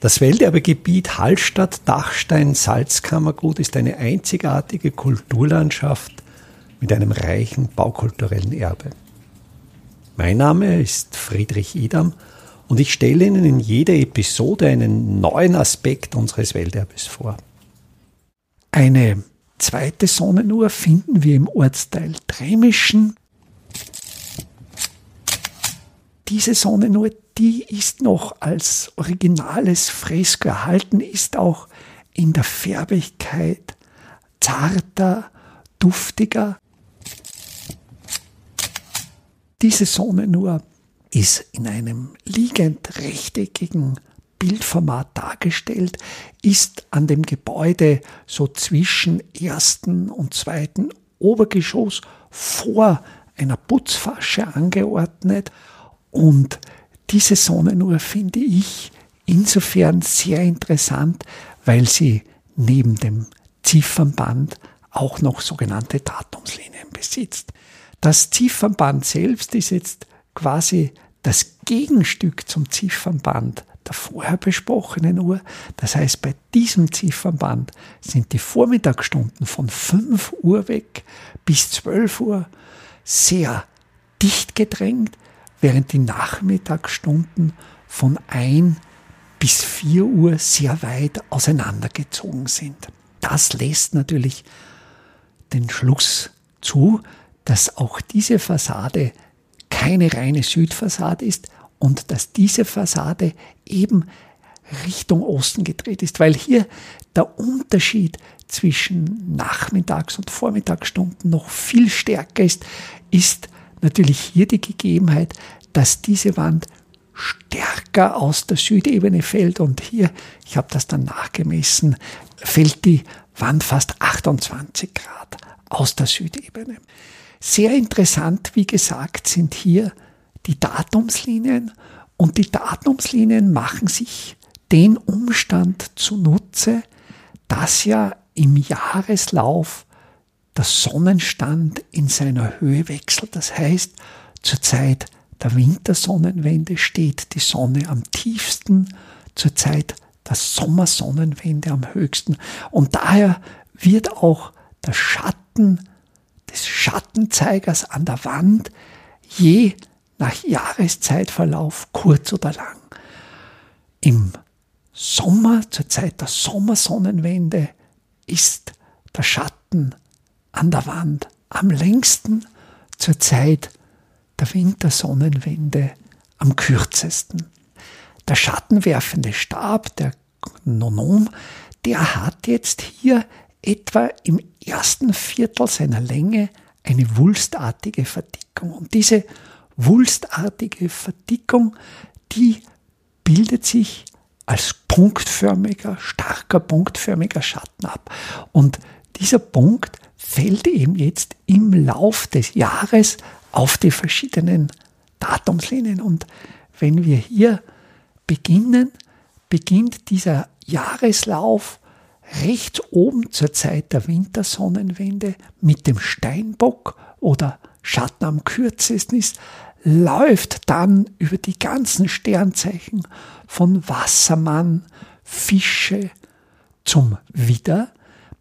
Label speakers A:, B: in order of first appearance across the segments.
A: Das Welterbegebiet Hallstatt-Dachstein-Salzkammergut ist eine einzigartige Kulturlandschaft mit einem reichen baukulturellen Erbe. Mein Name ist Friedrich Idam und ich stelle Ihnen in jeder Episode einen neuen Aspekt unseres Welterbes vor. Eine zweite Sonnenuhr finden wir im Ortsteil Tremischen. Diese Sonnenuhr, die ist noch als originales Fresko erhalten, ist auch in der Färbigkeit zarter, duftiger. Diese Sonnenuhr ist in einem liegend rechteckigen Bildformat dargestellt, ist an dem Gebäude so zwischen ersten und zweiten Obergeschoss vor einer Putzfasche angeordnet und diese Sonnenuhr finde ich insofern sehr interessant, weil sie neben dem Ziffernband auch noch sogenannte Datumslinien besitzt. Das Ziffernband selbst ist jetzt quasi das Gegenstück zum Ziffernband der vorher besprochenen Uhr. Das heißt, bei diesem Ziffernband sind die Vormittagsstunden von 5 Uhr weg bis 12 Uhr sehr dicht gedrängt, während die Nachmittagsstunden von 1 bis 4 Uhr sehr weit auseinandergezogen sind. Das lässt natürlich den Schluss zu, dass auch diese Fassade keine reine Südfassade ist und dass diese Fassade eben Richtung Osten gedreht ist, weil hier der Unterschied zwischen Nachmittags- und Vormittagsstunden noch viel stärker ist, ist natürlich hier die Gegebenheit, dass diese Wand stärker aus der Südebene fällt und hier, ich habe das dann nachgemessen, fällt die Wand fast 28 Grad aus der Südebene. Sehr interessant, wie gesagt, sind hier die Datumslinien und die Datumslinien machen sich den Umstand zunutze, dass ja im Jahreslauf der Sonnenstand in seiner Höhe wechselt. Das heißt, zur Zeit der Wintersonnenwende steht die Sonne am tiefsten, zur Zeit der Sommersonnenwende am höchsten. Und daher wird auch der Schatten des Schattenzeigers an der Wand je nach Jahreszeitverlauf kurz oder lang. Im Sommer, zur Zeit der Sommersonnenwende, ist der Schatten an der Wand am längsten, zur Zeit der Wintersonnenwende am kürzesten. Der schattenwerfende Stab, der Nonom, der hat jetzt hier etwa im ersten Viertel seiner Länge eine wulstartige Verdickung. Und diese wulstartige Verdickung, die bildet sich als punktförmiger, starker punktförmiger Schatten ab. Und dieser Punkt fällt eben jetzt im Lauf des Jahres auf die verschiedenen Datumslinien. Und wenn wir hier beginnen, beginnt dieser Jahreslauf rechts oben zur Zeit der Wintersonnenwende mit dem Steinbock oder Schatten am kürzesten ist, läuft dann über die ganzen Sternzeichen von Wassermann, Fische zum Widder.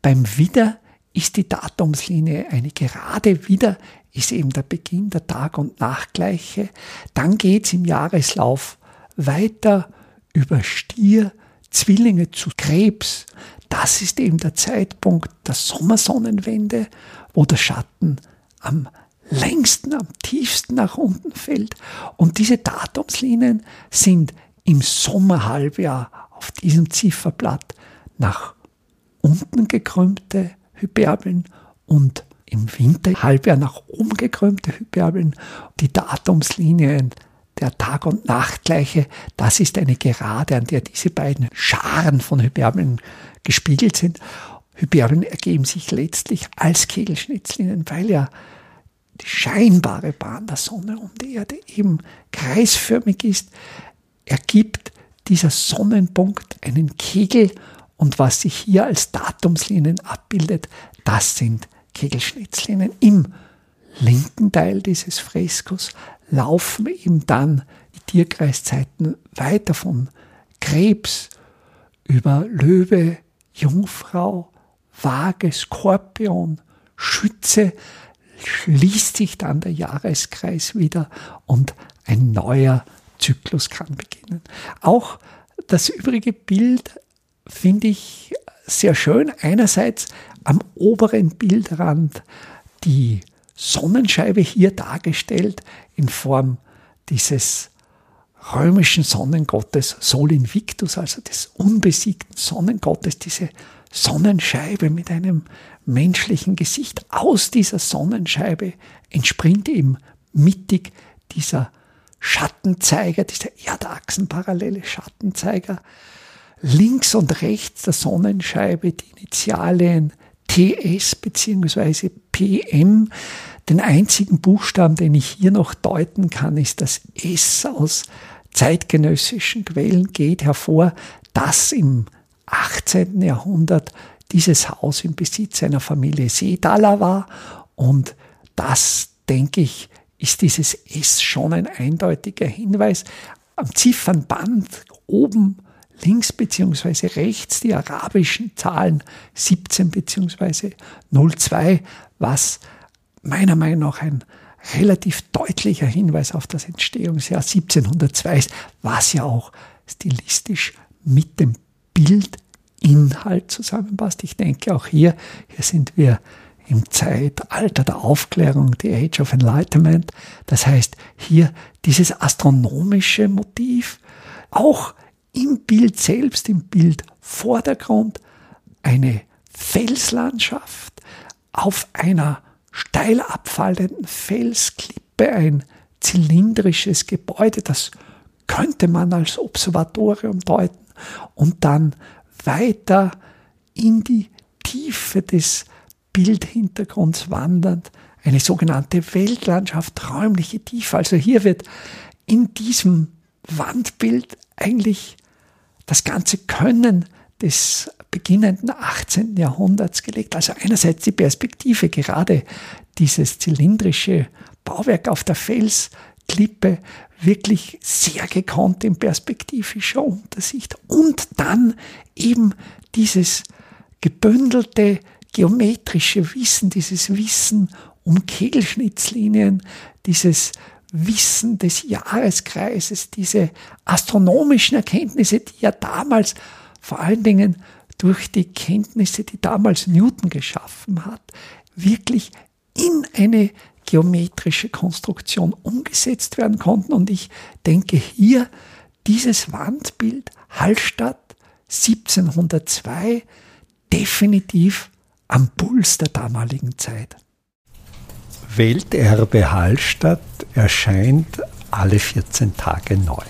A: Beim Widder ist die Datumslinie eine gerade. Widder ist eben der Beginn der Tag- und Nachtgleiche. Dann geht es im Jahreslauf weiter über Stier, Zwillinge zu Krebs. Das ist eben der Zeitpunkt der Sommersonnenwende, wo der Schatten am längsten, am tiefsten nach unten fällt. Und diese Datumslinien sind im Sommerhalbjahr auf diesem Zifferblatt nach unten gekrümmte Hyperbeln und im Winterhalbjahr nach oben gekrümmte Hyperbeln. Die Datumslinien der Tag- und Nachtgleiche, das ist eine Gerade, an der diese beiden Scharen von Hyperbeln gespiegelt sind. Hyperbeln ergeben sich letztlich als Kegelschnitzlinien, weil ja die scheinbare Bahn der Sonne um die Erde eben kreisförmig ist, ergibt dieser Sonnenpunkt einen Kegel und was sich hier als Datumslinien abbildet, das sind Kegelschnitzlinien. Im linken Teil dieses Freskos laufen eben dann die Tierkreiszeiten weiter von Krebs über Löwe, Jungfrau, Waage, Skorpion, Schütze schließt sich dann der Jahreskreis wieder und ein neuer Zyklus kann beginnen. Auch das übrige Bild finde ich sehr schön. Einerseits am oberen Bildrand die Sonnenscheibe hier dargestellt in Form dieses römischen Sonnengottes Sol Invictus, also des unbesiegten Sonnengottes, diese Sonnenscheibe mit einem menschlichen Gesicht. Aus dieser Sonnenscheibe entspringt eben mittig dieser Schattenzeiger, dieser erdachsenparallele Schattenzeiger. Links und rechts der Sonnenscheibe die Initialien TS bzw. PM. Den einzigen Buchstaben, den ich hier noch deuten kann, ist das S aus zeitgenössischen Quellen geht hervor, dass im 18. Jahrhundert dieses Haus im Besitz einer Familie Seedaler war und das, denke ich, ist dieses S schon ein eindeutiger Hinweis. Am Ziffernband oben links beziehungsweise rechts die arabischen Zahlen 17 beziehungsweise 02, was meiner Meinung nach ein relativ deutlicher Hinweis auf das Entstehungsjahr 1702 ist, was ja auch stilistisch mit dem Bildinhalt zusammenpasst. Ich denke auch hier, hier sind wir im Zeitalter der Aufklärung, the Age of Enlightenment. Das heißt, hier dieses astronomische Motiv, auch im Bild selbst, im Bildvordergrund, eine Felslandschaft auf einer steil abfallenden Felsklippe, ein zylindrisches Gebäude, das könnte man als Observatorium deuten und dann weiter in die Tiefe des Bildhintergrunds wandernd eine sogenannte Weltlandschaft, räumliche Tiefe. Also hier wird in diesem Wandbild eigentlich das ganze Können des beginnenden 18. Jahrhunderts gelegt. Also einerseits die Perspektive, gerade dieses zylindrische Bauwerk auf der Felsklippe, wirklich sehr gekonnt in perspektivischer Untersicht. Und dann eben dieses gebündelte geometrische Wissen, dieses Wissen um Kegelschnittslinien, dieses Wissen des Jahreskreises, diese astronomischen Erkenntnisse, die ja damals vor allen Dingen durch die Kenntnisse, die damals Newton geschaffen hat, wirklich in eine geometrische Konstruktion umgesetzt werden konnten. Und ich denke hier, dieses Wandbild Hallstatt 1702 definitiv am Puls der damaligen Zeit.
B: Welterbe Hallstatt erscheint alle 14 Tage neu.